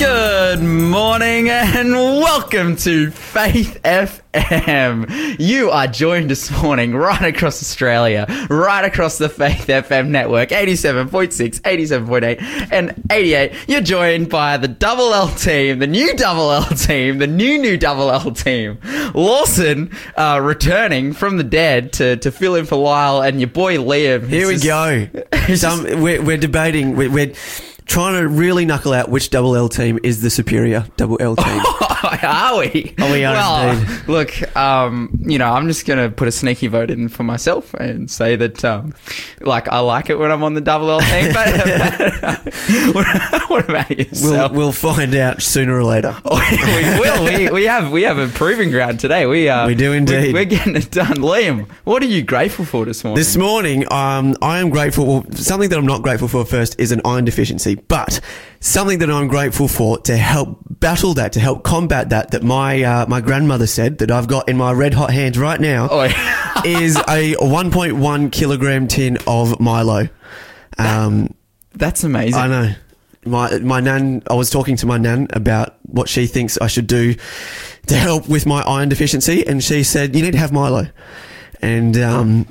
Good morning and welcome to Faith FM. You are joined this morning right across Australia, right across the Faith FM network 87.6, 87.8, and 88. You're joined by the Double L team, the new Double L team, the new, new Double L team. Lawson uh, returning from the dead to, to fill in for Lyle, and your boy Liam. Here we just- go. Some, we're, we're debating. We're, we're trying to really knuckle out which double L team is the superior double L team. are we? Oh, we are well, indeed. Look, um, you know, I'm just gonna put a sneaky vote in for myself and say that, um, like, I like it when I'm on the double L team. But what, about we'll, yourself? we'll find out sooner or later. we will. We, we have we have a proving ground today. We uh, We do indeed. We're, getting it done. Liam, what are you grateful for this morning? This morning, um, I am grateful. Well, something that I'm not grateful for first is an iron deficiency, but something that I'm grateful for to help battle that, to help combat that, that my uh, my grandmother said that I've got in my red hot hands right now Oh, yeah. is a 1.1 kilogram tin of Milo. Um, That's amazing. I know. My my nan. I was talking to my nan about what she thinks I should do to help with my iron deficiency, and she said you need to have Milo. And um,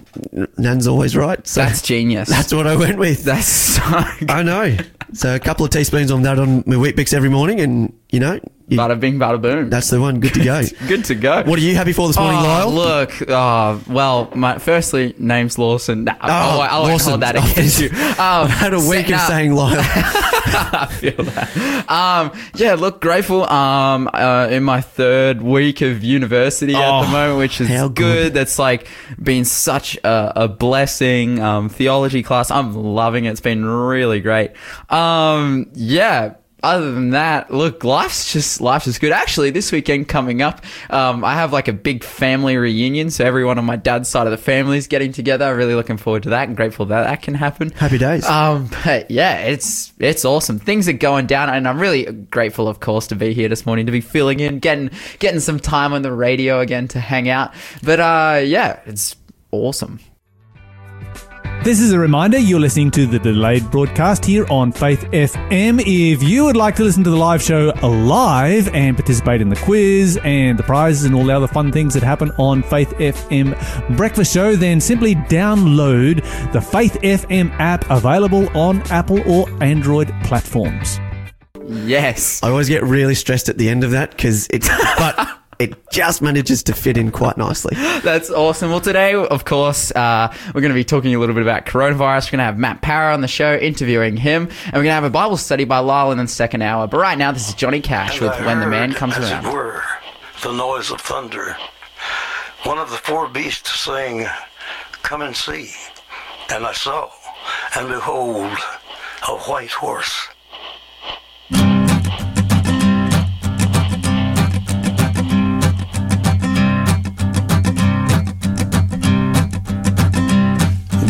nan's always right. So That's genius. that's what I went with. That's so good. I know. So a couple of teaspoons on that on my Weet-Bix every morning, and you know, you, Bada bing, bada boom. that's the one. Good to go. good to go. what are you happy for this morning, oh, Lyle? Look, oh, well, my firstly name's Lawson. Nah, oh, I won't Lawson. hold that Oh, against you. Um, I had a week nah, of saying Lyle. I feel that. Um, yeah, look, grateful. Um, uh, in my third week of university at Oh, the moment, which is how good. good. That's like been such a, a blessing. Um, theology class, I'm loving it. It's been really great. Um, yeah. Other than that, look, life's just life's just good. Actually, this weekend coming up, um, I have like a big family reunion, so everyone on my dad's side of the family is getting together. I'm really looking forward to that and grateful that that can happen. Happy days. Um, but yeah, it's it's awesome. Things are going down, and I'm really grateful, of course, to be here this morning, to be filling in, getting getting some time on the radio again to hang out. But uh, yeah, it's awesome. This is a reminder you're listening to the delayed broadcast here on Faith FM. If you would like to listen to the live show live and participate in the quiz and the prizes and all the other fun things that happen on Faith FM Breakfast Show, then simply download the Faith FM app available on Apple or Android platforms. Yes. I always get really stressed at the end of that because it's, but it just manages to fit in quite nicely. That's awesome. Well, today, of course, uh, we're going to be talking a little bit about coronavirus. We're going to have Matt Power on the show, interviewing him, and we're going to have a Bible study by Lyle in the second hour. But right now, this is Johnny Cash with And I When the Man Comes as Around. It were, the noise of thunder. One of the four beasts saying, Come and see. And I saw, and behold, a white horse.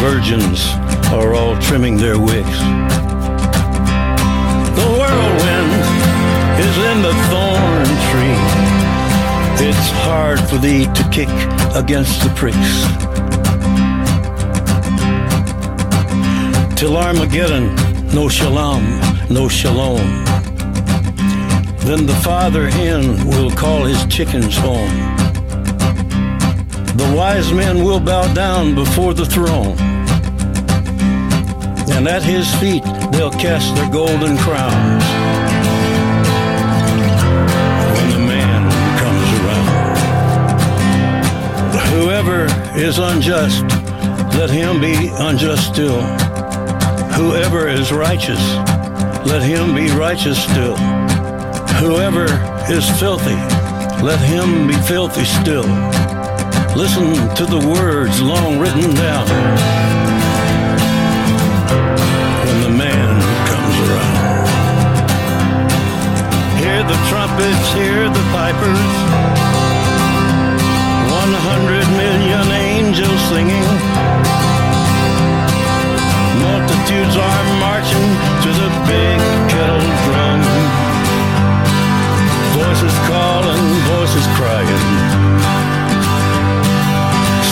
Virgins are all trimming their wicks. The whirlwind is in the thorn tree. It's hard for thee to kick against the pricks. Till Armageddon, no shalom, no shalom. Then the father hen will call his chickens home. The wise men will bow down before the throne. And at his feet they'll cast their golden crowns. When the man comes around. Whoever is unjust, let him be unjust still. Whoever is righteous, let him be righteous still. Whoever is filthy, let him be filthy still. Listen to the words long written down when the man comes around. Hear the trumpets, hear the pipers. One hundred million angels singing. Multitudes are marching to the big kettle drum. Voices calling, voices crying.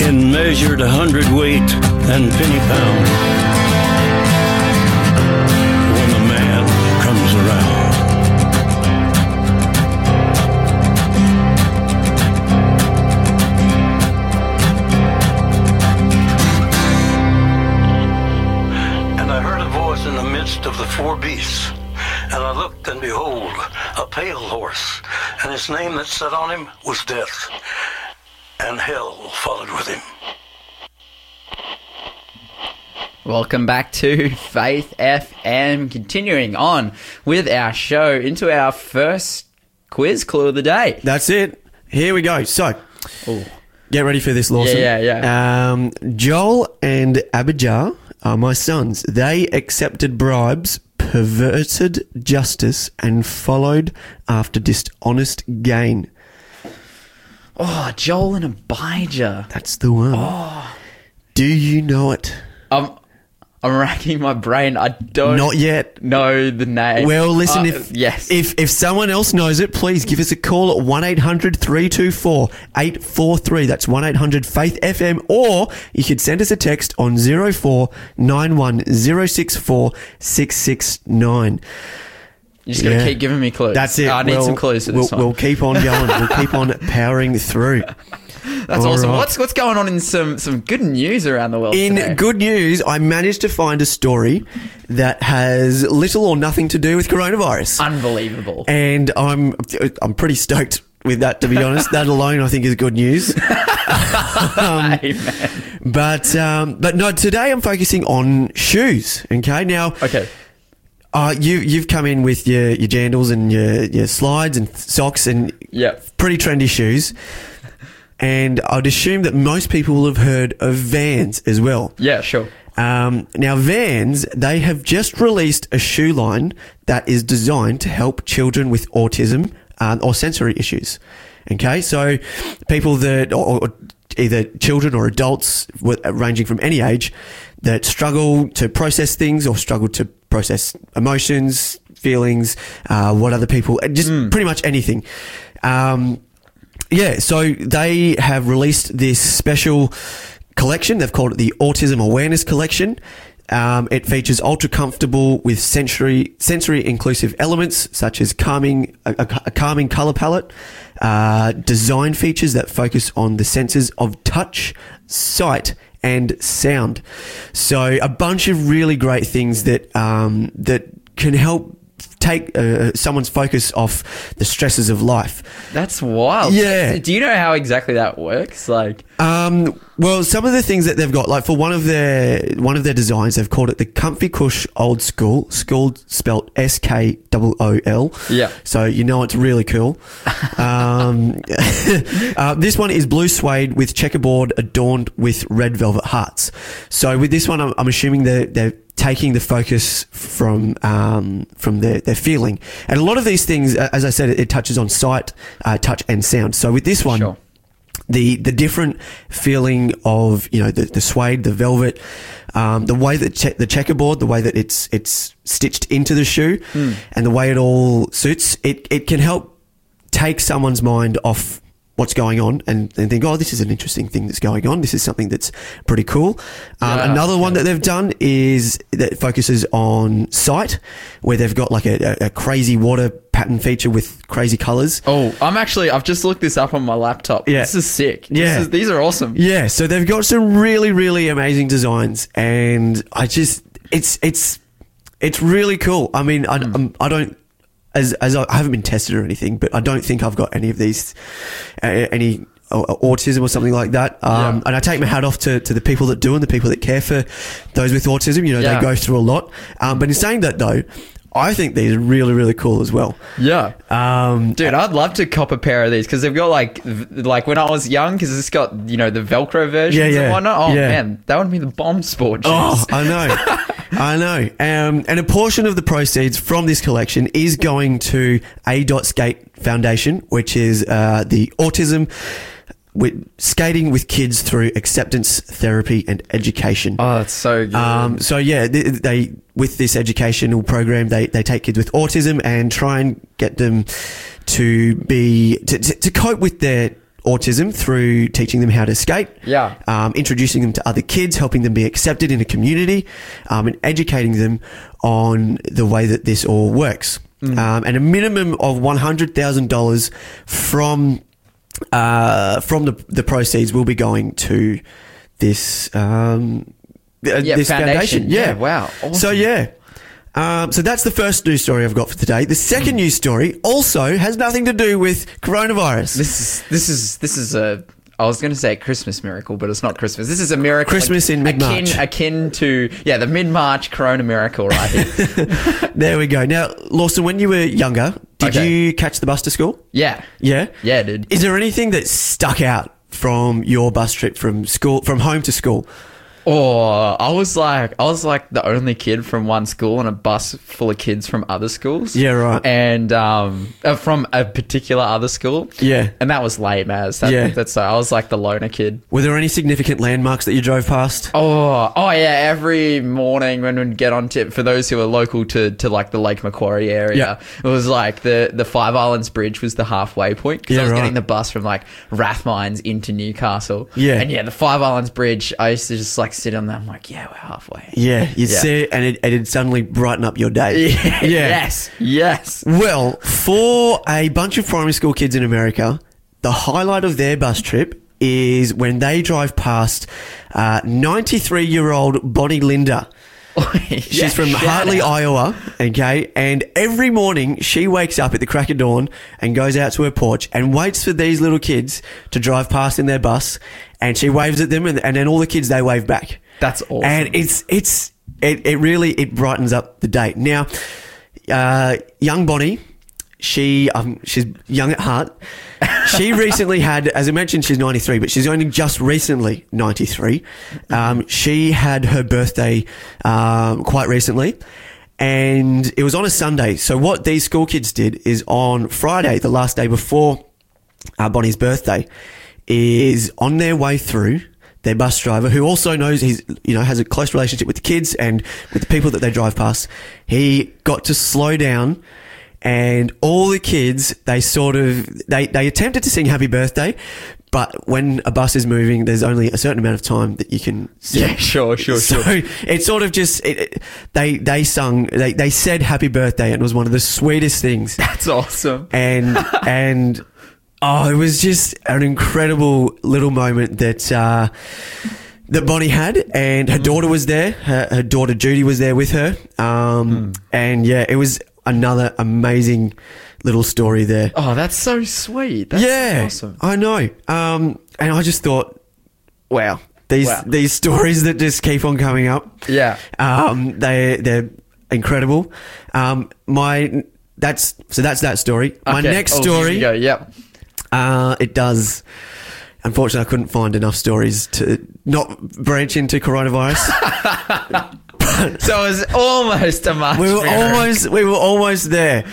In measured hundredweight and penny pound. When the man comes around. And I heard a voice in the midst of the four beasts. And I looked, and behold, a pale horse, and his name that sat on him was Death, and hell followed with him. Welcome back to Faith FM. Continuing on with our show into our first quiz clue of the day. That's it. Here we go. So, get ready for this, Lawson. Yeah, yeah, yeah. Um, Joel and Abijah are my sons. They accepted bribes, perverted justice, and followed after dishonest gain. Oh, Joel and Abijah. That's the one. Oh. Do you know it? I'm, I'm racking my brain. I don't Not yet. know the name. Well, listen, Uh, if yes, if if someone else knows it, please give us a call at 1-800-324-843. That's 1-800-FAITH-FM or you could send us a text on 0491064669. You're just gonna yeah. keep giving me clues. That's it. I need We'll- some clues for we'll, one. We'll keep on going. we'll keep on powering through. That's All awesome. right. What's what's going on in some some good news around the world? In today? good news, I managed to find a story that has little or nothing to do with coronavirus. unbelievable. and I'm I'm pretty stoked with that. To be honest, that alone I think is good news. Amen. But um, but no, today I'm focusing on shoes. Okay, now Okay. Uh, you you've come in with your your jandals and your your slides and socks and Yep. pretty trendy shoes. And I'd assume that most people will have heard of Vans as well. Yeah. Sure. Um, now, Vans, they have just released a shoe line that is designed to help children with autism um, or sensory issues. Okay, so people that, or, or either children or adults, with- ranging from any age, that struggle to process things or struggle to process emotions, feelings, uh, what other people, just pretty much anything. Um, yeah, so they have released this special collection. They've called it the Autism Awareness Collection. Um, it features ultra comfortable with sensory sensory inclusive elements such as calming a, a- a calming color palette, uh, design features that focus on the senses of touch, sight, and sound. So a bunch of really great things that um, that can help take uh, someone's focus off the stresses of life. That's wild. Yeah. Do you know how exactly that works? Like, Um, well, some of the things that they've got, like for one of their one of their designs, they've called it the Comfy Cush Old School, school spelt S K O O L. Yeah. So you know it's really cool. um, uh, this one is blue suede with checkerboard adorned with red velvet hearts. So with this one, I'm, I'm assuming they're they're taking the focus from um, from their, their feeling. And a lot of these things, as I said, it, it touches on sight, uh, touch, and sound. So with this one, Sure. The the different feeling of you know the, the suede, the velvet, um, the way that che- the checkerboard, the way that it's it's stitched into the shoe, and the way it all suits, it it can help take someone's mind off what's going on and, and think, oh, this is an interesting thing that's going on. This is something that's pretty cool. Um, Yeah, another one that they've done is that focuses on sight, where they've got like a, a, a crazy water pattern feature with crazy colors. Oh, I'm actually. I've just looked this up on my laptop. Yeah. This is sick. This Yeah. is- these are awesome. Yeah, so they've got some really, really amazing designs, and I just it's it's it's really cool. I mean, I, I'm, I don't as as I, I haven't been tested or anything, but I don't think I've got any of these uh, any autism or something like that. Um, Yeah. And I take my hat off to, to the people that do and the people that care for those with autism. You know, Yeah. they go through a lot. Um, but in saying that, though, I think these are really, really cool as well. Yeah. Um, Dude, I'd love to cop a pair of these because they've got like, like when I was young, because it's got you know the Velcro versions Yeah, yeah. and whatnot. Oh Yeah. man, that would be the bomb sport shoes. Oh, I know. I know. Um, and a portion of the proceeds from this collection is going to A. Dot Skate Foundation, which is uh, the autism with skating with kids through acceptance therapy and education. Oh, that's so good. Um, so yeah, they, they with this educational program, they, they take kids with autism and try and get them to be to, to, to cope with their autism through teaching them how to skate. Yeah. Um, introducing them to other kids, helping them be accepted in a community, um, and educating them on the way that this all works. Um, and a minimum of one hundred thousand dollars from uh, from the the proceeds will be going to this um, uh, Yeah, this foundation. foundation. Yeah, wow. So yeah. Um, so that's the first news story I've got for today. The second news story also has nothing to do with coronavirus. this is this is this is a. I was going to say a Christmas miracle, but it's not Christmas. This is a miracle. Christmas in mid-March. Akin, akin to yeah, the mid March Corona miracle right here. there we go. Now, Lawson, when you were younger, did Okay. you catch the bus to school? yeah, Yeah. yeah, dude. Is there anything that stuck out from your bus trip from school, from home to school? Oh, I was like, I was like the only kid from one school on a bus full of kids from other schools. Yeah, right. And um, uh, from a particular other school. Yeah. And that was lame as. That, Yeah. That's so I was like the loner kid. Were there any significant landmarks that you drove past? Oh, oh yeah. Every morning when we'd get on tip, for those who are local to, to like the Lake Macquarie area, Yeah. it was like the, the Five Islands Bridge was the halfway point. Because Yeah, I was right. getting the bus from like Rathmines into Newcastle. Yeah. And yeah, the Five Islands Bridge, I used to just like sit on that. I'm like, yeah, we're halfway. Yeah, you'd Yeah. see it and it, it'd suddenly brighten up your day. Yes. Yes. Well, for a bunch of primary school kids in America, the highlight of their bus trip is when they drive past uh, 93 year old Bonnie Linda. Oh, She's from Hartley, Iowa, okay? And every morning she wakes up at the crack of dawn and goes out to her porch and waits for these little kids to drive past in their bus and she waves at them and, and then all the kids they wave back. That's awesome. And it's it's it, it really it brightens up the day. Now, uh, young Bonnie, she um she's young at heart. She recently had, as I mentioned, she's 93, but she's only just recently 93. Um, she had her birthday um, quite recently. And it was on a Sunday. So, what these school kids did is on Friday, the last day before uh, Bonnie's birthday, is on their way through. Their bus driver, who also knows he's, you know, has a close relationship with the kids and with the people that they drive past, he got to slow down and all the kids, they sort of, they, they attempted to sing happy birthday, but when a bus is moving, there's only a certain amount of time that you can sing. Yeah, sure, sure, So sure. it's sort of just, it, it- they, they sung, they, they said happy birthday and it was one of the sweetest things That's awesome. and and oh, it was just an incredible little moment that uh, that Bonnie had, and her daughter was there. Her, her daughter Judy was there with her, um, and yeah, it was another amazing little story there. Oh, that's so sweet. That's yeah, awesome. I know. Um, and I just thought. wow, these Wow. these stories that just keep on coming up. Yeah. Um, they they're incredible. Um, my that's so that's that story. My Okay. next Oh, story. go. Yep. Uh, it does. Unfortunately, I couldn't find enough stories to not branch into coronavirus. So it was almost a March we were mirror. almost we were almost there.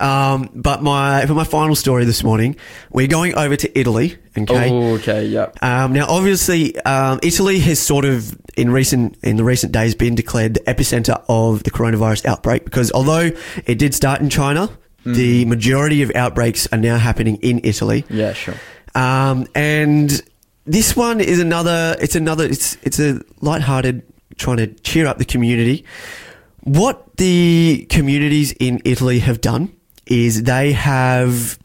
Um, but my for my final story this morning, we're going over to Italy. Okay. Oh, okay. Yep. Um, now, obviously, um, Italy has sort of in recent in the recent days been declared the epicenter of the coronavirus outbreak because although it did start in China, the majority of outbreaks are now happening in Italy. Yeah. Sure. Um, and this one is another. It's another. It's it's a lighthearted, trying to cheer up the community. What the communities in Italy have done is they have,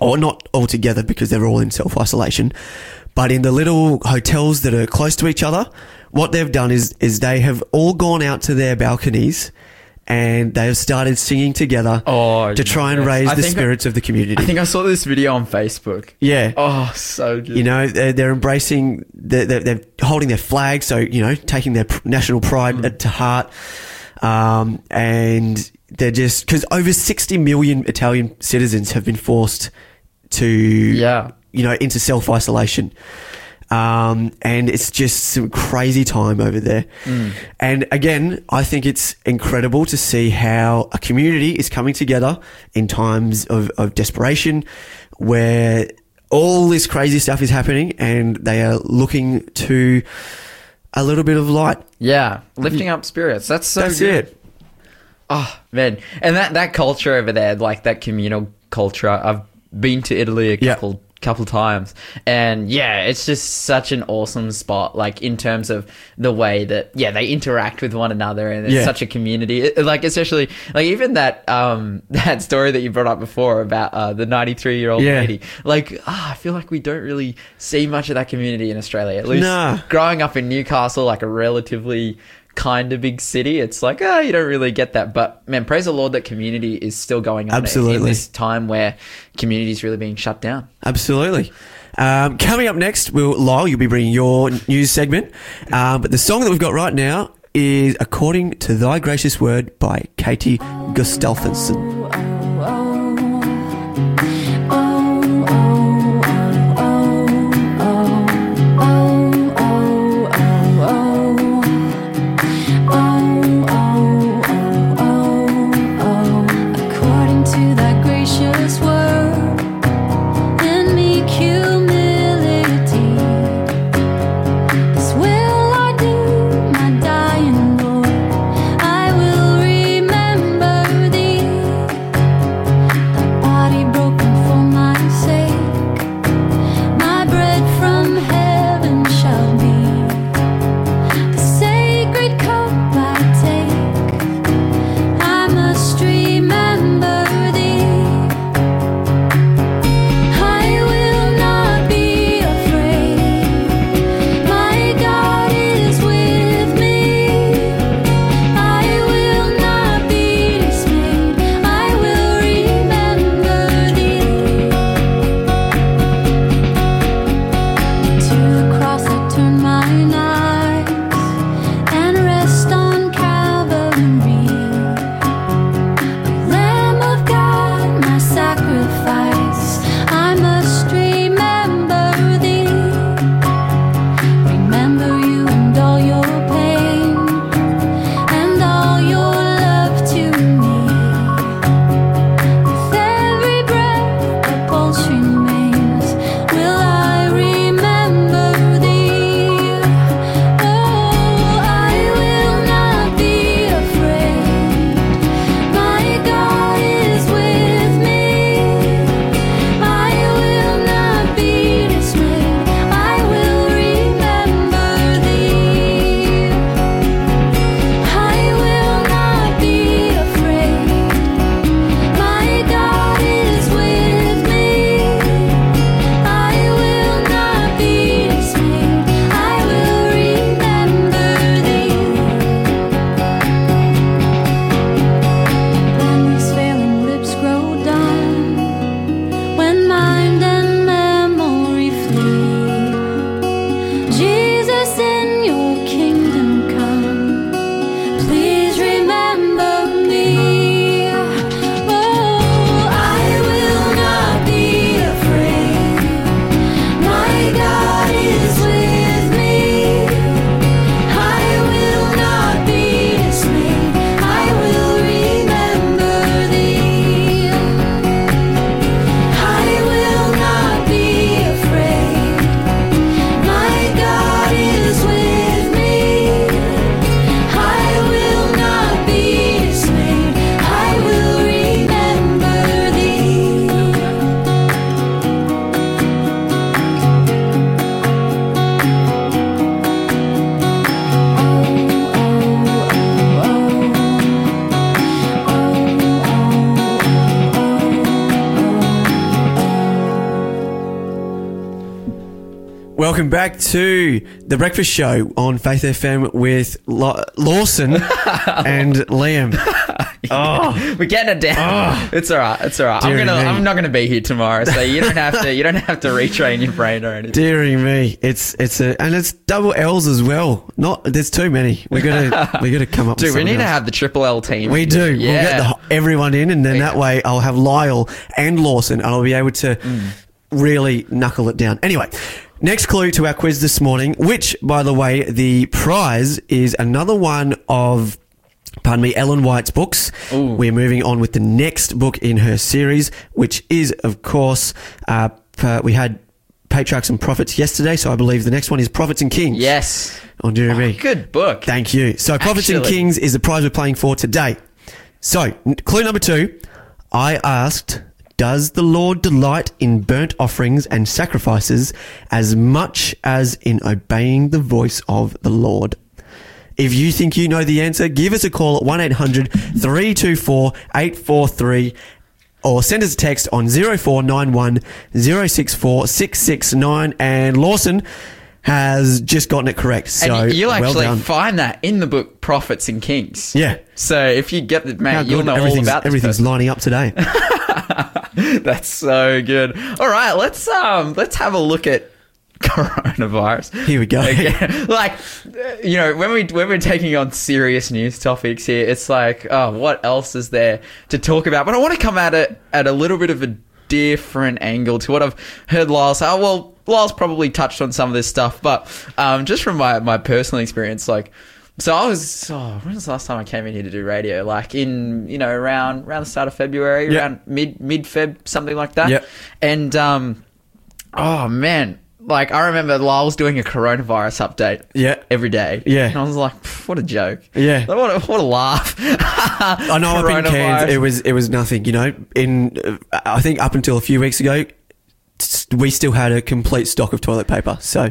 or not all together because they're all in self isolation, but in the little hotels that are close to each other, what they've done is is they have all gone out to their balconies. And they have started singing together Oh, to try and yes. raise I the think I- spirits of the community. I think I saw this video on Facebook. yeah. Oh, so good. You know, they're, they're embracing, they're, they're, they're holding their flag, so, you know, taking their national pride Mm. to heart. Um, and they're just, because over 60 million Italian citizens have been forced to, Yeah. you know, into self isolation. Um, and it's just some crazy time over there. Mm. And again, I think it's incredible to see how a community is coming together in times of, of desperation where all this crazy stuff is happening and they are looking to a little bit of light. Yeah, lifting up spirits. That's so That's good. it. Oh man, and that that culture over there, like that communal culture. I've been to Italy a couple Yeah. Couple times, and yeah, it's just such an awesome spot. Like in terms of the way that yeah they interact with one another, and it's Yeah. such a community. It- like especially like even that um that story that you brought up before about uh, the ninety three year old Yeah. lady. Like ah, I feel like we don't really see much of that community in Australia. At least Nah. growing up in Newcastle, like a relatively kind of big city, it's like, oh, you don't really get that. But man, praise the Lord that community is still going on in Absolutely. this time where community is really being shut down. Absolutely. Um, coming up next, we'll, Lyle, you'll be bringing your news segment. Um, but the song that we've got right now is According to Thy Gracious Word by Katie Gustafsson. Welcome back to the Breakfast Show on Faith FM with Law- Lawson and Liam. Oh, We're getting it down. It's all right. It's all right. I'm gonna. me. I'm not gonna be here tomorrow, so you don't have to. You don't have to retrain your brain or anything. dearie me! It's it's a and it's double L's as well. Not there's too many. We're gonna we got to come up. Dude, with we need to else. have the triple L team. We do. We'll get the, everyone in, and then that way I'll have Lyle and Lawson, and I'll be able to Mm. really knuckle it down. Anyway, next clue to our quiz this morning, which, by the way, the prize is another one of. Pardon me, Ellen White's books. Ooh. We're moving on with the next book in her series, which is, of course, uh, we had Patriarchs and Prophets yesterday, so I believe the next one is Prophets and Kings. yes. On dear me. Good book. Thank you. So, Prophets and Kings is the prize we're playing for today. So, clue number two I asked, Does the Lord delight in burnt offerings and sacrifices as much as in obeying the voice of the Lord? If you think you know the answer, give us a call at 1 800 324 843 or send us a text on 0491 064 669. And Lawson has just gotten it correct. So and you'll well actually done. find that in the book Prophets and Kings. Yeah. So if you get the mate, you'll know all about this everything's person. lining up today. That's so good. All right, let's um let's have a look at coronavirus. Here we go. Again, like uh, you know when we when we're taking on serious news topics here, it's like oh what else is there to talk about? But I want to come at it at a little bit of a different angle to what I've heard Lyle say. Oh, well, Lyle's probably touched on some of this stuff, but um, just from my my personal experience, like. So I was. Oh, when was the last time I came in here to do radio? Like in you know around around the start of February, Yeah. around mid mid Feb, something like that. Yep. And um, oh man, like I remember Lyle was doing a coronavirus update. Yeah. Every day. Yeah. And I was like, what a joke. Yeah. Like, what a, what a laugh. I know up in Cairns, it was it was nothing. You know, in uh, I think up until a few weeks ago, we still had a complete stock of toilet paper. So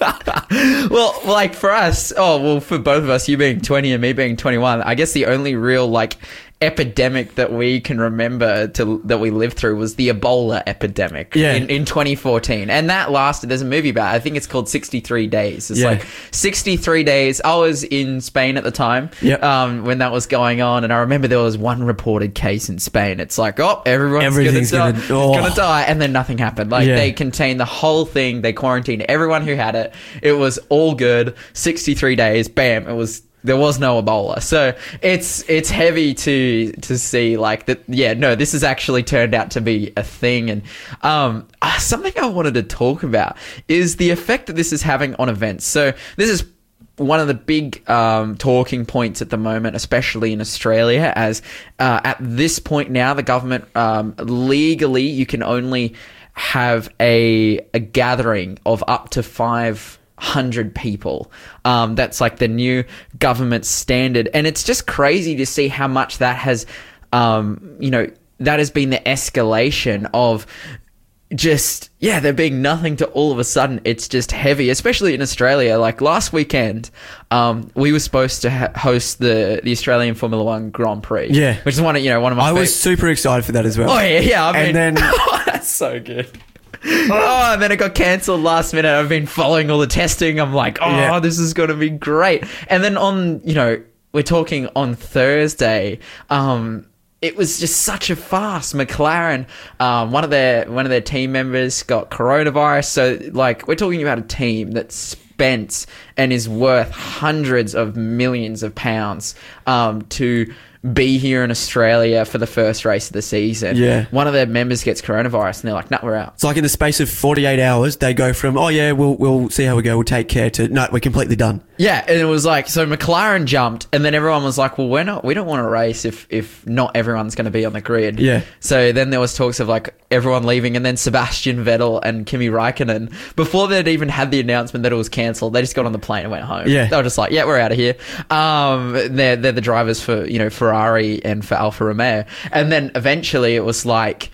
well, like for us, oh well, for both of us, you being twenty and me being twenty-one, I guess the only real like epidemic that we can remember to that we lived through was the Ebola epidemic Yeah. in, in 2014, and that lasted. There's a movie about. it. I think it's called 63 Days. It's Yeah. like 63 days. I was in Spain at the time. Yep. Um, when that was going on, and I remember there was one reported case in Spain. It's like, oh, everyone's gonna, gonna- die, oh. gonna die, and then nothing happened. Like Yeah. they contained the whole thing. They quarantined everyone who had it. It was all good. 63 days. Bam. It was. There was no Ebola, so it's it's heavy to to see like that. Yeah, no, this has actually turned out to be a thing, and um, ah, something I wanted to talk about is the effect that this is having on events. So this is one of the big um, talking points at the moment, especially in Australia, as uh, at this point now, the government um, legally you can only have a a gathering of up to five hundred people. Um, that's like the new government standard, and it's just crazy to see how much that has, um, you know, that has been the escalation of just yeah there being nothing to all of a sudden it's just heavy especially in australia like last weekend um, we were supposed to ha- host the the australian formula one grand prix Yeah. which is one of you know one of my I was super excited for that as well. oh yeah yeah I mean, And then- that's so good oh, and then it got cancelled last minute. I've been following all the testing. I'm like, oh, Yeah. this is going to be great. And then on, you know, we're talking on Thursday. Um, it was just such a fast. McLaren, um, one of their one of their team members got coronavirus. So, like, we're talking about a team that spent and is worth hundreds of millions of pounds um, to be here in Australia for the first race of the season. Yeah. one of their members gets coronavirus, and they're like, "No, we're out." It's like in the space of 48 hours, they go from, oh yeah, we'll, we'll see how we go, we'll take care, to, no, we're completely done. Yeah, and it was like so McLaren jumped, and then everyone was like, "Well, we're not. We don't want to race if if not everyone's going to be on the grid." Yeah. So then there was talks of like everyone leaving, and then Sebastian Vettel and Kimi Raikkonen before they'd even had the announcement that it was cancelled, they just got on the plane and went home. Yeah. They were just like, "Yeah, we're out of here." Um, they're they're the drivers for you know Ferrari and for Alfa Romeo, and then eventually it was like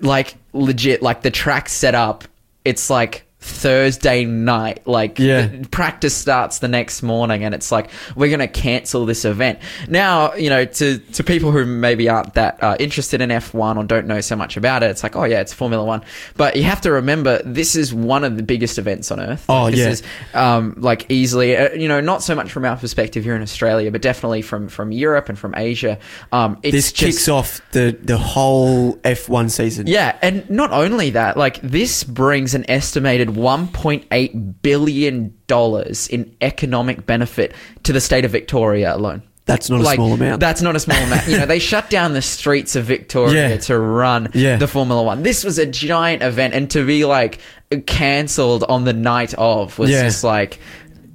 like legit like the track set up it's like Thursday night. Like, Yeah. practice starts the next morning, and it's like we're going to cancel this event. Now, you know, to to people who maybe aren't that uh, interested in F one or don't know so much about it, it's like, oh yeah, it's Formula One. But you have to remember, this is one of the biggest events on earth. Oh, Like, this yeah. is um, like easily, uh, you know, not so much from our perspective here in Australia, but definitely from from Europe and from Asia. Um, it's This just- kicks off the, the whole F1 season. yeah, and not only that, like this brings an estimated 1.8 billion dollars in economic benefit to the state of Victoria alone. That's not a small amount. That's not a small amount. You know, they shut down the streets of Victoria Yeah. to run Yeah. the Formula One. This was a giant event, and to be like cancelled on the night of was Yeah. just like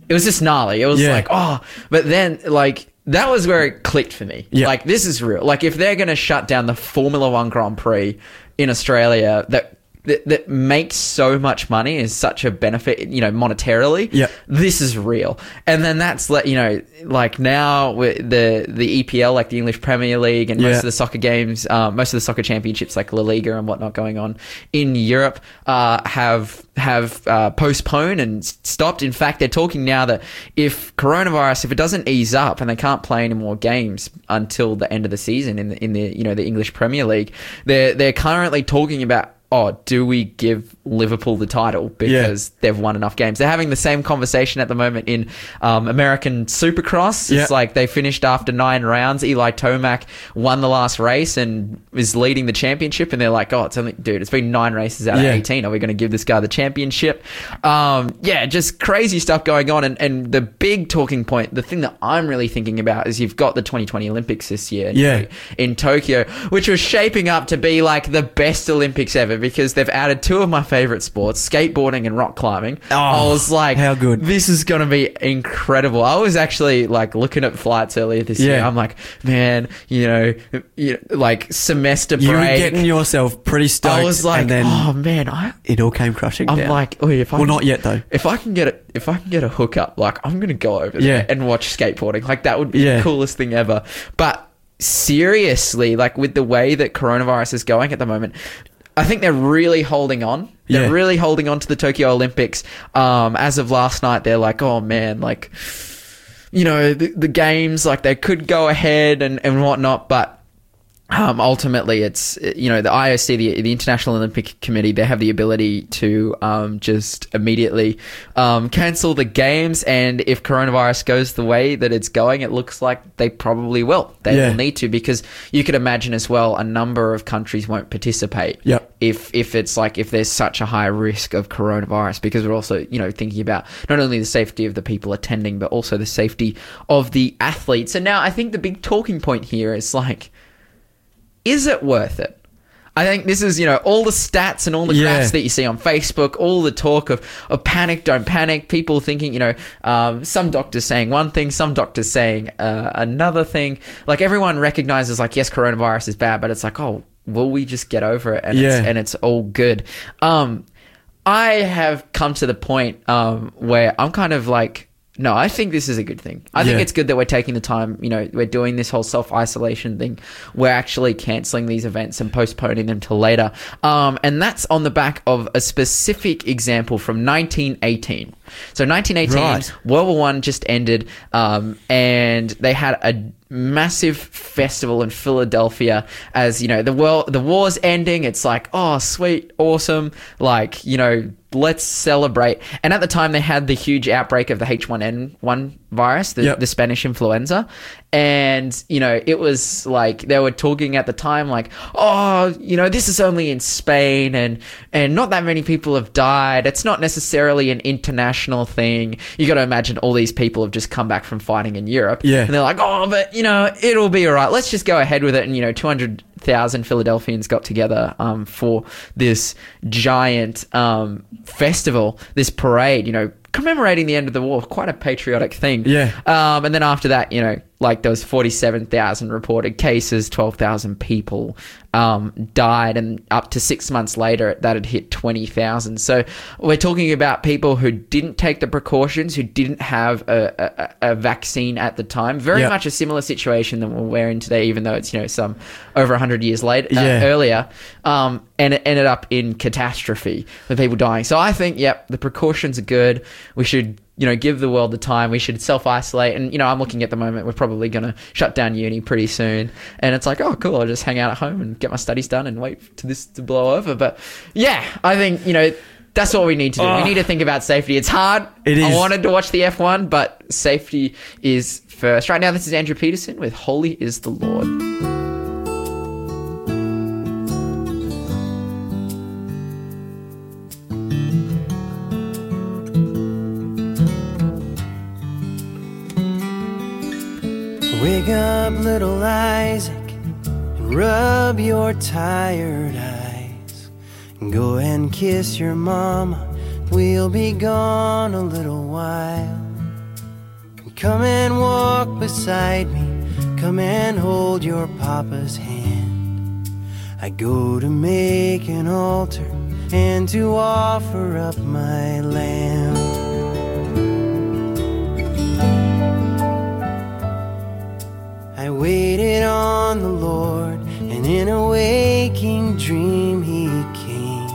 it was just gnarly. It was like oh, but then like. That was where it clicked for me. Like this is real. Like if they're going to shut down the Formula One Grand Prix in Australia, that that, that makes so much money is such a benefit, you know, monetarily. Yeah. this is real. And then that's like you know, like now with the the EPL, like the English Premier League, and most of the soccer games, um, most of the soccer championships, like La Liga and whatnot, going on in Europe, uh, have have uh, postponed and stopped. In fact, they're talking now that if coronavirus, if it doesn't ease up and they can't play any more games until the end of the season in the in the you know the English Premier League, they're they're currently talking about. Oh, do we give Liverpool the title because they've won enough games? They're having the same conversation at the moment in um, American Supercross. Yeah. It's like they finished after nine rounds. Eli Tomac won the last race and is leading the championship. And they're like, "Oh, it's only, dude, it's been nine races out Yeah. of eighteen. Are we going to give this guy the championship?" Um, yeah, just crazy stuff going on. And, and the big talking point, the thing that I'm really thinking about is you've got the 2020 Olympics this year. Yeah. In Tokyo, which was shaping up to be like the best Olympics ever because they've added two of my favorite sports, skateboarding and rock climbing. Oh, I was like, how good. This is going to be incredible. I was actually like looking at flights earlier this year. I'm like, man, you know, you like semester break. You were break. getting yourself pretty stoked. I was like, then oh man, I it all came crushing I'm down. like, oh, if I well, can- not yet though. If I can get a, if I can get a hookup, like I'm gonna go over Yeah. there and watch skateboarding. Like that would be Yeah. the coolest thing ever. But seriously, like with the way that coronavirus is going at the moment, I think they're really holding on. They're Yeah. really holding on to the Tokyo Olympics. Um, as of last night, they're like, oh man, like you know the, the games, like they could go ahead and and whatnot, but um, ultimately, it's you know the IOC, the, the International Olympic Committee, they have the ability to um, just immediately um, cancel the games, and if coronavirus goes the way that it's going, it looks like they probably will. They Yeah. will need to because you could imagine as well a number of countries won't participate. Yep. If if it's like if there's such a high risk of coronavirus, because we're also you know thinking about not only the safety of the people attending, but also the safety of the athletes. And now I think the big talking point here is like is it worth it? I think this is, you know, all the stats and all the Yeah. graphs that you see on Facebook, all the talk of, of panic, don't panic, people thinking, you know, um, some doctors saying one thing, some doctors saying uh, another thing. Like everyone recognizes, like, yes, coronavirus is bad, but it's like, oh, will we just get over it? And, Yeah. it's, and it's all good. Um, I have come to the point um, where I'm kind of like, no, I think this is a good thing. I think it's good that we're taking the time, you know, we're doing this whole self isolation thing. We're actually canceling these events and postponing them till later. Um, and that's on the back of a specific example from 1918. So 1918, Right. World War One just ended, um, and they had a massive festival in Philadelphia. As you know, the world, the war's ending. It's like, oh, sweet, awesome, like you know, let's celebrate. And at the time, they had the huge outbreak of the H1N1 virus, the, Yep. the Spanish influenza, and you know, it was like they were talking at the time, like, oh, you know, this is only in Spain, and and not that many people have died. It's not necessarily an international thing. You got to imagine all these people have just come back from fighting in Europe, Yeah. and they're like, oh, but you know, it'll be all right. Let's just go ahead with it. And you know, two hundred thousand Philadelphians got together um, for this giant um, festival, this parade. You know, commemorating the end of the war. Quite a patriotic thing. Yeah. Um, and then after that, you know, like there was 47,000 reported cases, 12,000 people um, died, and up to six months later, that had hit 20,000. So we're talking about people who didn't take the precautions, who didn't have a, a, a vaccine at the time. Very much a similar situation than we're in today, even though it's, you know, some over 100 years later uh, Yeah. earlier, um, and it ended up in catastrophe with people dying. So I think, yep, the precautions are good. We should. You know, give the world the time. We should self isolate. And, you know, I'm looking at the moment, we're probably going to shut down uni pretty soon. And it's like, oh, cool. I'll just hang out at home and get my studies done and wait for this to blow over. But yeah, I think, you know, that's what we need to do. We ah. need to think about safety. It's hard. It I wanted to watch the F1, but safety is first. Right now, this is Andrew Peterson with Holy is the Lord. Rub your tired eyes. Go and kiss your mama, we'll be gone a little while. Come and walk beside me, come and hold your papa's hand. I go to make an altar and to offer up my lamb. I waited on the Lord, in a waking dream he came.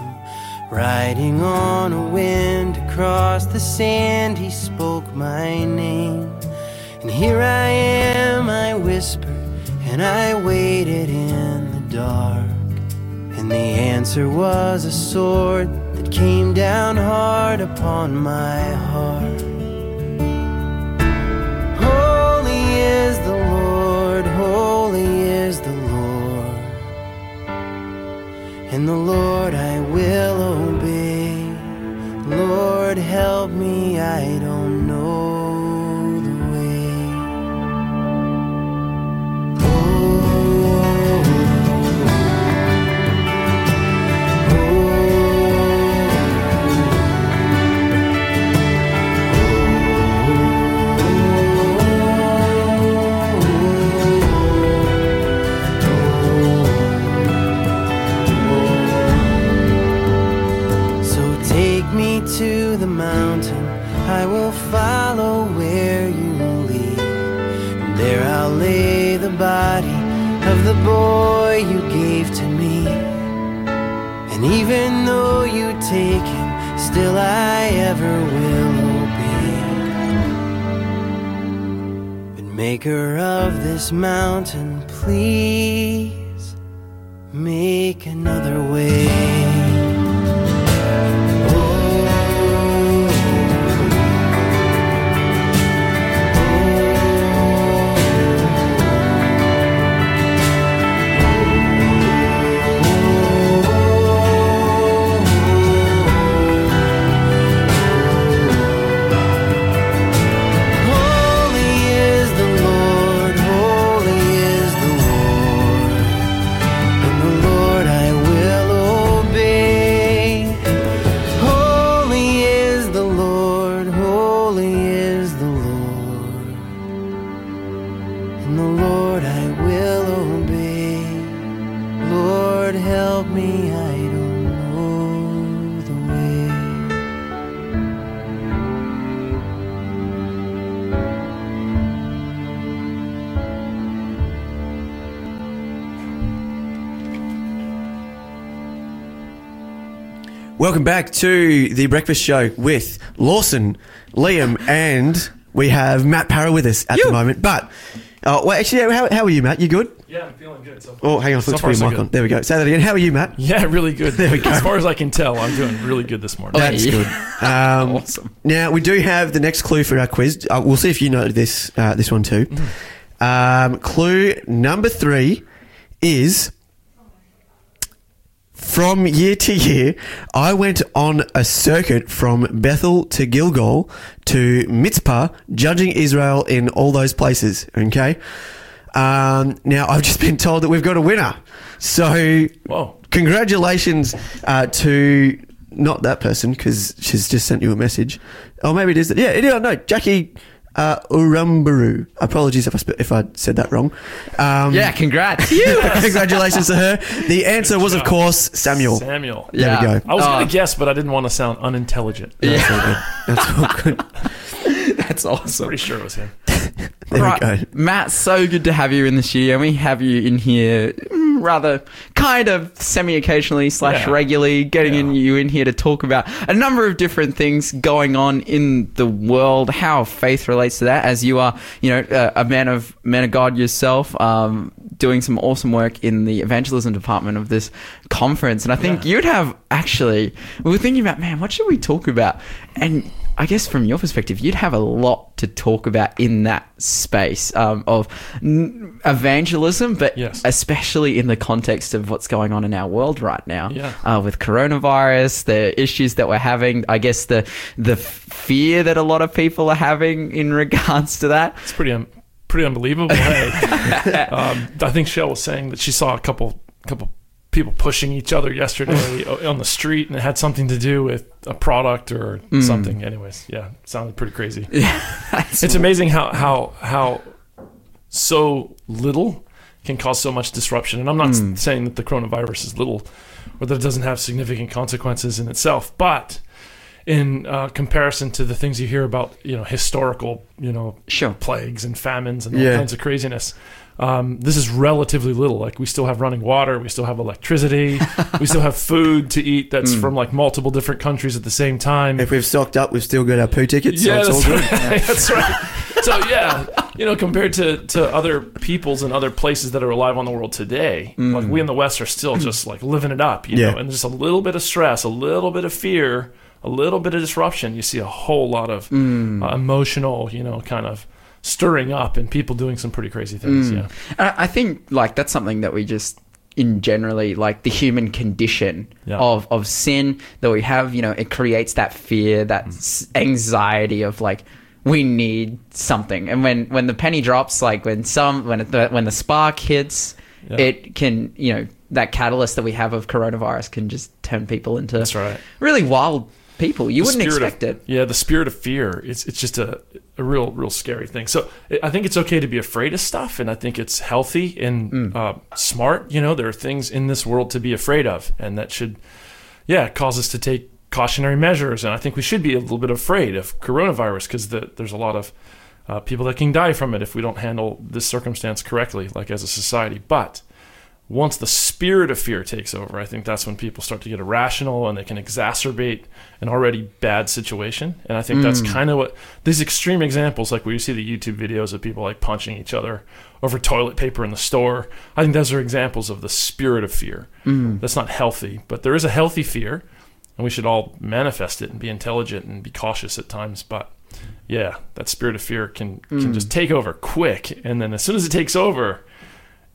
Riding on a wind across the sand, he spoke my name. And here I am, I whispered, and I waited in the dark. And the answer was a sword that came down hard upon my heart. And the Lord I will obey. Lord, help me, I don't Welcome back to the breakfast show with Lawson, Liam, and we have Matt Parra with us at the moment. But, uh, well, actually, how, how are you, Matt? You good? Yeah, I'm feeling good. So Oh, hang on, So let's far, put your so mic good. on. There we go. Say that again. How are you, Matt? Yeah, really good. There we go. As far as I can tell, I'm doing really good this morning. That's yeah. good. Um, Awesome. Now we do have the next clue for our quiz. Uh, we'll see if you know this uh, this one too. Um, clue number three is from year to year. I went on a circuit from Bethel to Gilgal to Mizpah, judging Israel in all those places. Okay. Um, now I've just been told that we've got a winner. So Whoa. congratulations uh, to not that person because she's just sent you a message. Oh, maybe it is. Yeah, it. No, Jackie uh, Urumbaru. Apologies if I sp- if I said that wrong. Um, Yeah, congrats. congratulations to her. The answer was, of course, Samuel. Samuel. There we go. I was Oh. going to guess, but I didn't want to sound unintelligent. That's all good. That's all good. That's awesome. Pretty sure it was him. There right. we go. Matt, so good to have you in the studio. And we have you in here mm, rather kind of semi occasionally slash Yeah. regularly getting in you in here to talk about a number of different things going on in the world, how faith relates to that. As you are, you know, a, a man of man of God yourself, um, doing some awesome work in the evangelism department of this conference, and I think Yeah. you'd have actually. We were thinking about, man, what should we talk about? And I guess from your perspective, you'd have a lot to talk about in that space um, of n- evangelism, but Yes. especially in the context of what's going on in our world right now Yeah. uh, with coronavirus, the issues that we're having. I guess the the fear that a lot of people are having in regards to that. It's pretty pretty unbelievable. hey. um, I think Shell was saying that she saw a couple couple people pushing each other yesterday on the street, and it had something to do with a product or Mm. something. Anyways, yeah, it sounded pretty crazy. That's- It's amazing how how how so little can cause so much disruption. And I'm not Mm. saying that the coronavirus is little or that it doesn't have significant consequences in itself, but in uh, comparison to the things you hear about, you know, historical, you know, Sure. plagues and famines and all Yeah. kinds of craziness. Um, this is relatively little. Like we still have running water, we still have electricity, we still have food to eat that's Mm. from like multiple different countries at the same time. If we've stocked up, we've still got our poo tickets, Yeah, so it's all that's good. right. that's right. So yeah, you know, compared to to other peoples and other places that are alive on the world today, like we in the West are still just like living it up, you Yeah. know, and just a little bit of stress, a little bit of fear, a little bit of disruption. You see a whole lot of uh, emotional, you know, kind of stirring up and people doing some pretty crazy things. Yeah, I I think like that's something that we just in generally like the human condition Yeah. of of sin that we have. You know, it creates that fear, that Mm. anxiety of like we need something. And when when the penny drops, like when some when the when the spark hits, Yeah. it can you know that catalyst that we have of coronavirus can just turn people into that's right. really wild people. You the wouldn't expect of, it. Yeah, the spirit of fear. It's it's just a a real real scary thing. So I- I think it's okay to be afraid of stuff, and I think it's healthy and Mm. uh, smart. You know, there are things in this world to be afraid of, and that should, yeah, cause us to take cautionary measures. And I think we should be a little bit afraid of coronavirus because the, there's a lot of uh, people that can die from it if we don't handle this circumstance correctly, like as a society. But once the spirit of fear takes over, I think that's when people start to get irrational and they can exacerbate an already bad situation. And I think that's mm. kind of what these extreme examples, like where you see the YouTube videos of people like punching each other over toilet paper in the store. I think those are examples of the spirit of fear. Mm. That's not healthy, but there is a healthy fear, and we should all manifest it and be intelligent and be cautious at times. But yeah, that spirit of fear can can mm. just take over quick, and then as soon as it takes over,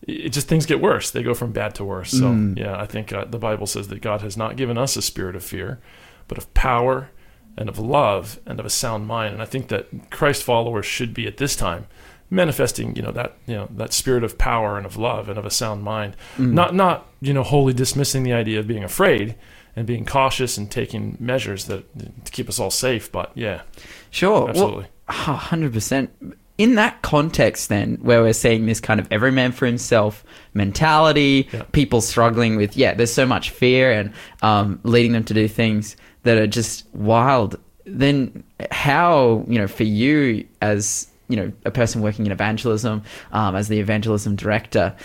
it just things get worse. They go from bad to worse. So yeah, I think uh, the Bible says that God has not given us a spirit of fear, but of power and of love and of a sound mind. And I think that Christ followers should be at this time manifesting, you know, that you know that spirit of power and of love and of a sound mind. Not not you know wholly dismissing the idea of being afraid and being cautious and taking measures that to keep us all safe. But yeah, Sure. absolutely. Well, hundred percent. In that context, then, where we're seeing this kind of every man for himself mentality, Yeah. people struggling with, yeah, there's so much fear and um, leading them to do things that are just wild. Then, how you know, for you as you know a person working in evangelism, um, as the evangelism director,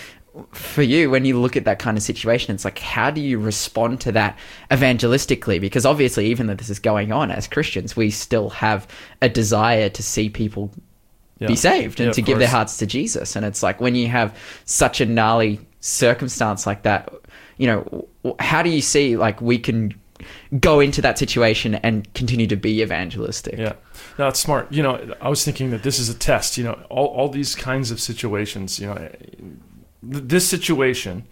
for you when you look at that kind of situation it's like how do you respond to that evangelistically because obviously even though this is going on as christians we still have a desire to see people Yeah. be saved and Yeah, to give their hearts to jesus and it's like when you have such a gnarly circumstance like that you know how do you see like we can go into that situation and continue to be evangelistic Yeah, no, it's smart. You know, I was thinking that this is a test. You know, all, all these kinds of situations. You know, this situation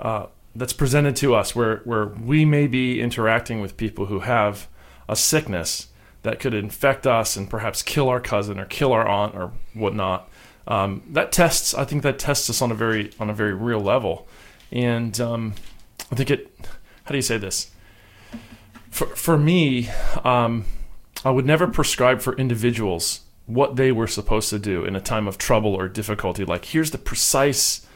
uh, that's presented to us, where where we may be interacting with people who have a sickness that could infect us and perhaps kill our cousin or kill our aunt or whatnot. Um, that tests. I think that tests us on a very on a very real level, and um, I think it. How do you say this? For for me, um, I would never prescribe for individuals what they were supposed to do in a time of trouble or difficulty. Like, here's the precise,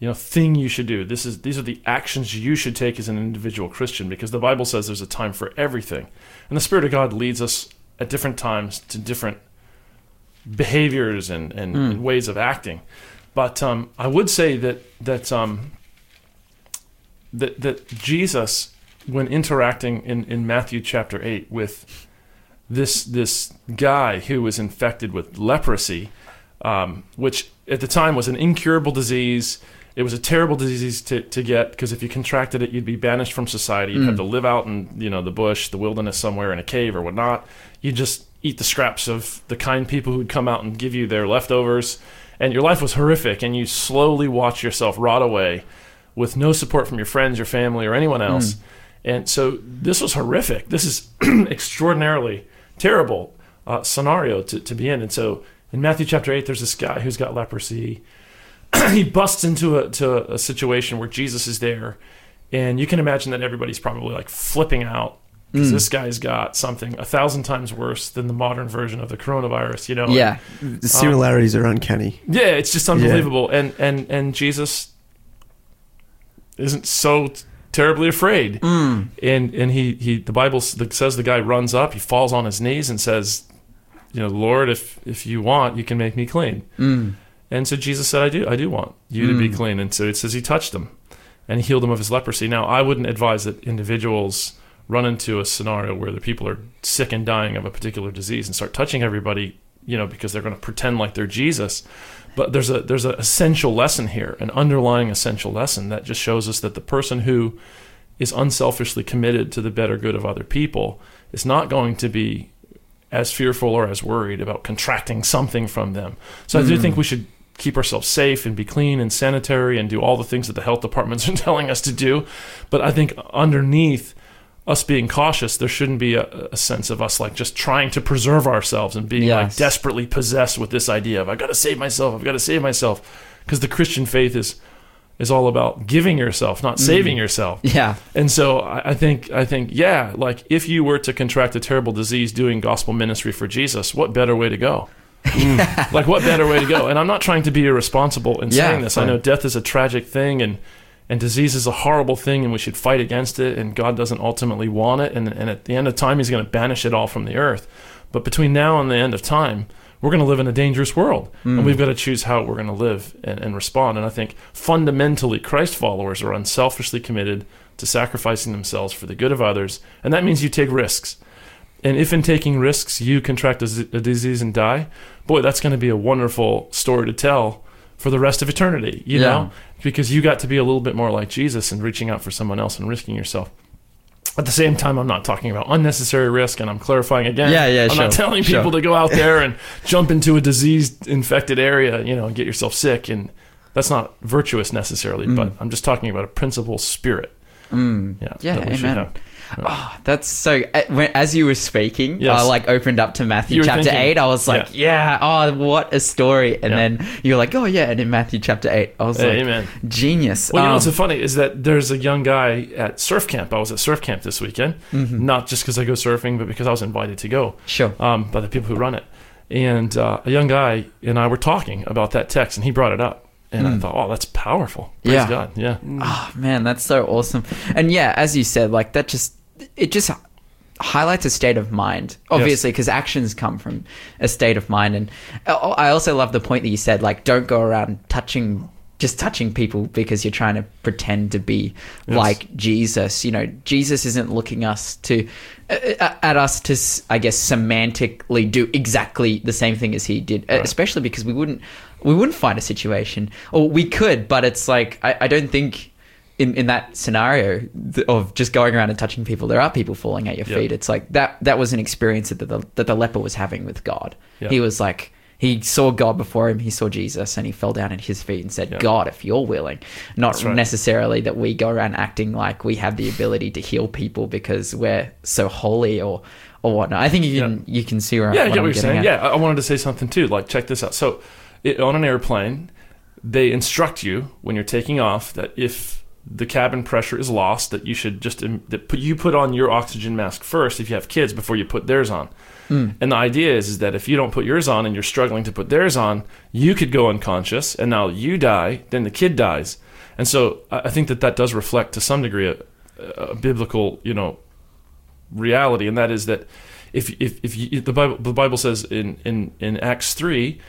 you know, thing you should do. This is these are the actions you should take as an individual Christian, because the Bible says there's a time for everything, and the Spirit of God leads us at different times to different behaviors and, and, and ways of acting. But um, I would say that that um, that that Jesus, when interacting in, in Matthew chapter eight with this this guy who was infected with leprosy, um, which at the time was an incurable disease. It was a terrible disease to, to get because if you contracted it, you'd be banished from society. You'd have to live out in you know the bush, the wilderness, somewhere in a cave or whatnot. You just eat the scraps of the kind people who'd come out and give you their leftovers, and your life was horrific. And you slowly watch yourself rot away with no support from your friends, your family, or anyone else. And so this was horrific. This is extraordinarily terrible uh, scenario to, to be in. And so in Matthew chapter 8, there's this guy who's got leprosy. he busts into a, to a situation where Jesus is there. And you can imagine that everybody's probably like flipping out because this guy's got something a thousand times worse than the modern version of the coronavirus, you know? Yeah. The similarities are uncanny. Yeah, it's just unbelievable. And and and Jesus isn't so t- terribly afraid. Mm. And and he he the Bible says the guy runs up, he falls on his knees and says, you know, Lord, if if you want, you can make me clean. Mm. And so Jesus said, I do, I do want you to be hmm. clean. And so it says he touched him and he healed him of his leprosy. Now, I wouldn't advise that individuals run into a scenario where the people are sick and dying of a particular disease and start touching everybody, you know, because they're going to pretend like they're Jesus. But there's a there's an essential lesson here, an underlying essential lesson that just shows us that the person who is unselfishly committed to the better good of other people is not going to be as fearful or as worried about contracting something from them. So I do think hmm. we should keep ourselves safe and be clean and sanitary and do all the things that the health departments are telling us to do. But I think underneath us being cautious, there shouldn't be a, a sense of us like just trying to preserve ourselves and being like desperately possessed with this idea of I've got to save myself, I've got to save myself. Because the Christian faith is is all about giving yourself, not mm. saving yourself. Yeah. And so I, I think I think yeah, like if you were to contract a terrible disease doing gospel ministry for Jesus, what better way to go? Mm. like what better way to go? And I'm not trying to be irresponsible in Yeah, saying this. I know death is a tragic thing and and disease is a horrible thing and we should fight against it and God doesn't ultimately want it and, and at the end of time he's going to banish it all from the earth. But between now and the end of time, we're going to live in a dangerous world and mm. we've got to choose how we're going to live and, and respond. And I think fundamentally Christ followers are unselfishly committed to sacrificing themselves for the good of others. And that means you take risks. And if in taking risks you contract a, z- a disease and die, boy, that's going to be a wonderful story to tell for the rest of eternity, you Yeah. know? Because you got to be a little bit more like Jesus and reaching out for someone else and risking yourself. At the same time, I'm not talking about unnecessary risk, and I'm clarifying again. Yeah, yeah, I'm sure, not telling sure. people to go out there and jump into a disease-infected area, you know, and get yourself sick. And that's not virtuous necessarily, but I'm just talking about a principle spirit. Mm. Yeah, Yeah, that we should amen. Oh, that's so. uh, as you were speaking, Yes. I like opened up to Matthew chapter thinking- eight. I was like, yeah. oh, what a story! And Yeah. then you're like, oh yeah, and in Matthew chapter eight, I was Hey, like, amen. genius. Well, you know Um, what's so funny is that there's a young guy at surf camp. I was at surf camp this weekend, Mm-hmm. not just because I go surfing, but because I was invited to go sure. um, by the people who run it. And uh, a young guy and I were talking about that text, and he brought it up, and I thought, oh, that's powerful. Praise Mm. Yeah. God. Yeah. Oh man, that's so awesome. And yeah, as you said, like that just it just highlights a state of mind. Obviously, because actions come from a state of mind. And I I also love the point that you said, like, don't go around touching. Just touching people because you're trying to pretend to be Yes. like Jesus. You know, Jesus isn't looking us to uh, uh, at us to, I guess, semantically do exactly the same thing as he did. uh, Especially because we wouldn't we wouldn't find a situation, or we could, but it's like I, I don't think in, in that scenario of just going around and touching people, there are people falling at your Yeah. feet. It's like that that was an experience that the, that the leper was having with God. Yeah. He was like, he saw God before him, he saw Jesus, and he fell down at his feet and said, Yeah. God, if you're willing. Not right. necessarily that we go around acting like we have the ability to heal people because we're so holy or or whatnot. I think you can you can see where, Yeah, I what what you're getting saying. at. Yeah, I I wanted to say something too. Like, check this out. So, it, on an airplane, they instruct you when you're taking off that if the cabin pressure is lost, that you should just that put, you put on your oxygen mask first if you have kids before you put theirs on. Hmm. And the idea is, is that if you don't put yours on and you're struggling to put theirs on, you could go unconscious, and now you die, then the kid dies. And so, I think that that does reflect to some degree a, a biblical, you know, reality, and that is that if if if you, the Bible the Bible says in in in Acts three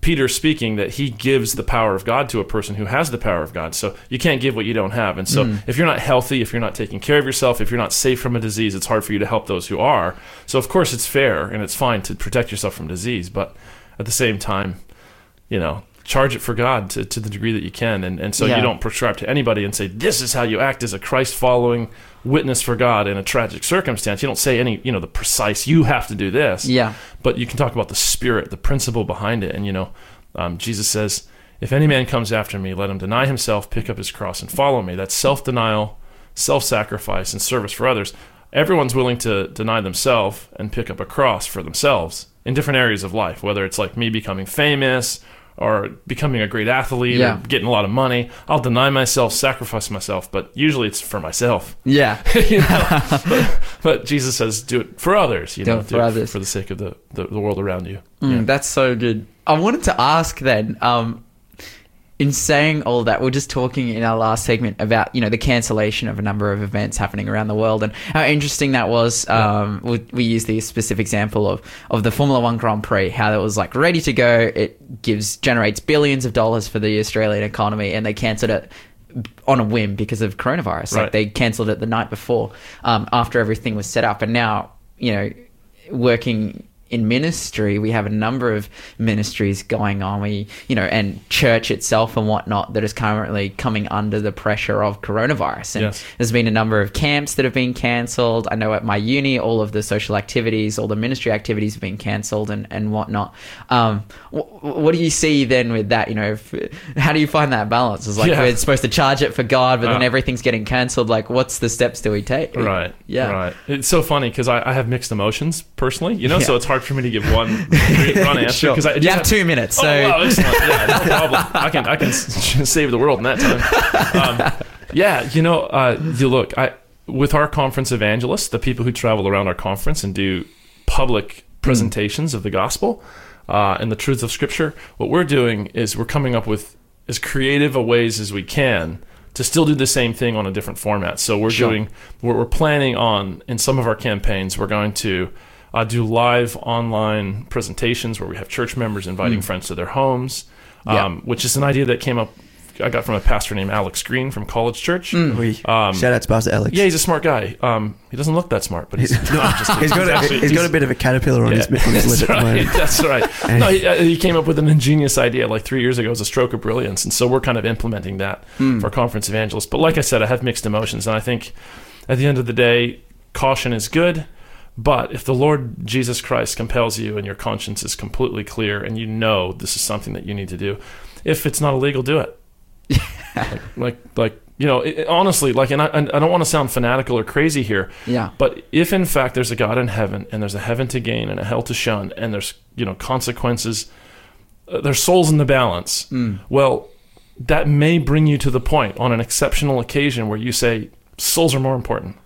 Peter speaking that he gives the power of God to a person who has the power of God. So you can't give what you don't have. And so mm. if you're not healthy, if you're not taking care of yourself, if you're not safe from a disease, it's hard for you to help those who are. So of course it's fair and it's fine to protect yourself from disease, but at the same time, you know, charge it for God to, to the degree that you can. And, and so Yeah. you don't prescribe to anybody and say, this is how you act as a Christ following witness for God in a tragic circumstance. You don't say any, you know, the precise, you have to do this Yeah. but you can talk about the spirit, the principle behind it. And, you know, um, Jesus says, if any man comes after me, let him deny himself, pick up his cross, and follow me. That's self denial, self sacrifice, and service for others. Everyone's willing to deny themselves and pick up a cross for themselves in different areas of life, whether it's like me becoming famous or becoming a great athlete Yeah. or getting a lot of money. I'll deny myself, sacrifice myself, but usually it's for myself. Yeah. you know? but, but Jesus says, do it for others. You Do know, it for others. for the sake of the, the, the world around you. Mm, That's so good. I wanted to ask then, um, in saying all that, we are just talking in our last segment about you know the cancellation of a number of events happening around the world and how interesting that was. Um, we, we used the specific example of of the Formula One Grand Prix, how it was like ready to go. It gives generates billions of dollars for the Australian economy, and they cancelled it on a whim because of coronavirus. Like they cancelled it the night before, um, after everything was set up, and now you know working in ministry, we have a number of ministries going on. We, you know, and church itself and whatnot that is currently coming under the pressure of coronavirus. And Yes. there's been a number of camps that have been cancelled. I know at my uni, all of the social activities, all the ministry activities have been cancelled and, and whatnot. Um, wh- what do you see then with that? You know, if, how do you find that balance? It's like Yeah. we're supposed to charge it for God, but then Uh. everything's getting cancelled. Like, what's the steps do we take? Right. Yeah. Right. It's so funny because I, I have mixed emotions personally, you know, so it's hard for me to give one run answer Sure. because I You do have two minutes, Oh, so- wow. Yeah, no problem. I can I can save the world in that time. Um, yeah, you know, uh, you look, I with our conference evangelists, the people who travel around our conference and do public presentations of the gospel uh, and the truths of Scripture, what we're doing is we're coming up with as creative a ways as we can to still do the same thing on a different format. So we're Sure. doing, we're, we're planning on in some of our campaigns, we're going to uh, do live online presentations where we have church members inviting friends to their homes, Yeah. um, which is an idea that came up. I got from a pastor named Alex Green from College Church. We, Um, shout out to Pastor Alex. Yeah, he's a smart guy. Um, he doesn't look that smart, but he's, no, I'm just- he's got a, actually- he's got a bit of a caterpillar on his, on his lip that's at the right. moment. That's right. No, he, uh, he came up with an ingenious idea like three years ago. It was a stroke of brilliance, and so we're kind of implementing that Hmm. for conference evangelists. But like I said, I have mixed emotions, and I think at the end of the day, caution is good. But if the Lord Jesus Christ compels you and your conscience is completely clear and you know this is something that you need to do, if it's not illegal, do it. like, like, like, you know, it, it- honestly, like, and I, and I don't want to sound fanatical or crazy here, Yeah. but if in fact there's a God in heaven and there's a heaven to gain and a hell to shun and there's you know consequences, uh, there's souls in the balance. Well, that may bring you to the point on an exceptional occasion where you say souls are more important.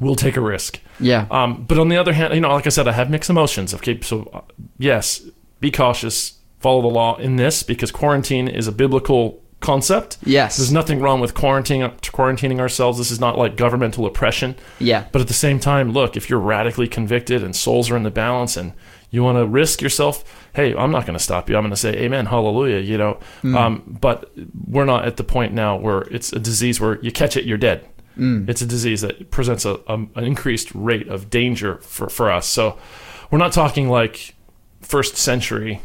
We'll take a risk. Yeah. Um, but on the other hand, you know, like I said, I have mixed emotions. Okay, so uh, yes, be cautious, follow the law in this because quarantine is a biblical concept. Yes. There's nothing wrong with quarantining quarantining ourselves. This is not like governmental oppression. Yeah. But at the same time, look, if you're radically convicted and souls are in the balance and you want to risk yourself, hey, I'm not going to stop you. I'm going to say amen, hallelujah, you know. Um, but we're not at the point now where it's a disease where you catch it, you're dead. Mm. It's a disease that presents a, a, an increased rate of danger for, for us. So we're not talking like first century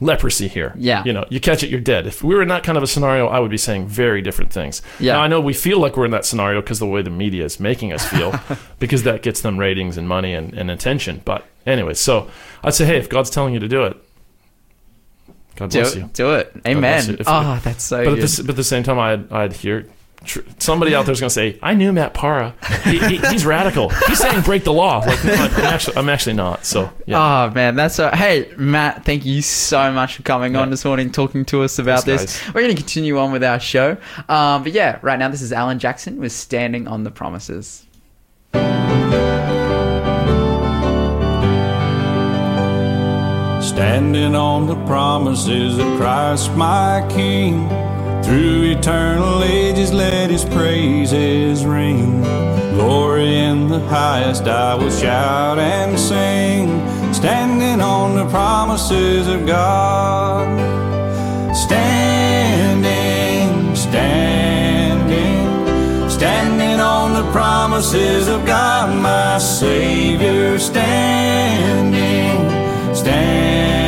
leprosy here. Yeah. You know, you catch it, you're dead. If we were in that kind of a scenario, I would be saying very different things. Yeah. Now, I know we feel like we're in that scenario because the way the media is making us feel, because that gets them ratings and money and, and attention. But anyway, so I'd say, hey, if God's telling you to do it, God Do bless it. you. Do it. Amen. you. If- oh, that's so But at, good. this, but at the same time, I'd, I'd hear tr- somebody out there's going to say, I knew Matt Parra. He, he, he's radical. He's saying break the law. Like, no, I'm, actually, I'm actually not. So, yeah. Oh man, that's a hey Matt. Thank you so much for coming on this morning, talking to us about Thanks, this. guys. We're going to continue on with our show, um, but yeah, right now this is Alan Jackson with "Standing on the Promises." Standing on the promises of Christ my King. Through eternal ages, let his praises ring. Glory in the highest, I will shout and sing. standing on the promises of God. Standing, standing, standing on the promises of God, my Savior. Standing, standing,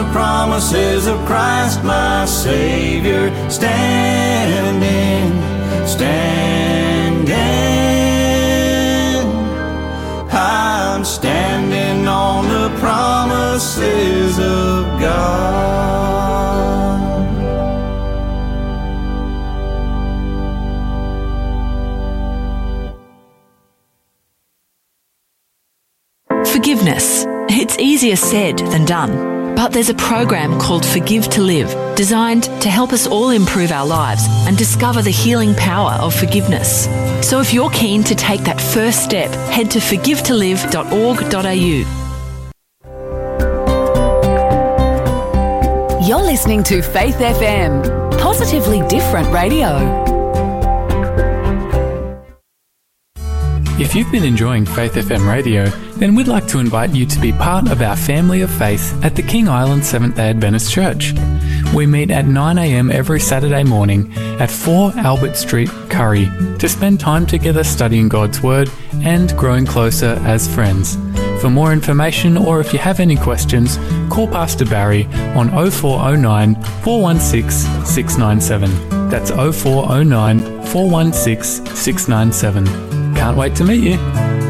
the promises of Christ, my Savior. Standing, easier said than done. But there's a program called Forgive to Live, designed to help us all improve our lives and discover the healing power of forgiveness. So if you're keen to take that first step, head to forgivetolive.org.au. You're listening to Faith FM, positively different radio. If you've been enjoying Faith FM radio, then we'd like to invite you to be part of our family of faith at the King Island Seventh day Adventist Church. We meet at 9am every Saturday morning at 4 Albert Street, Currie, to spend time together studying God's Word and growing closer as friends. For more information or if you have any questions, call Pastor Barry on 0409 416 697. That's 0409 416 697. Can't wait to meet you.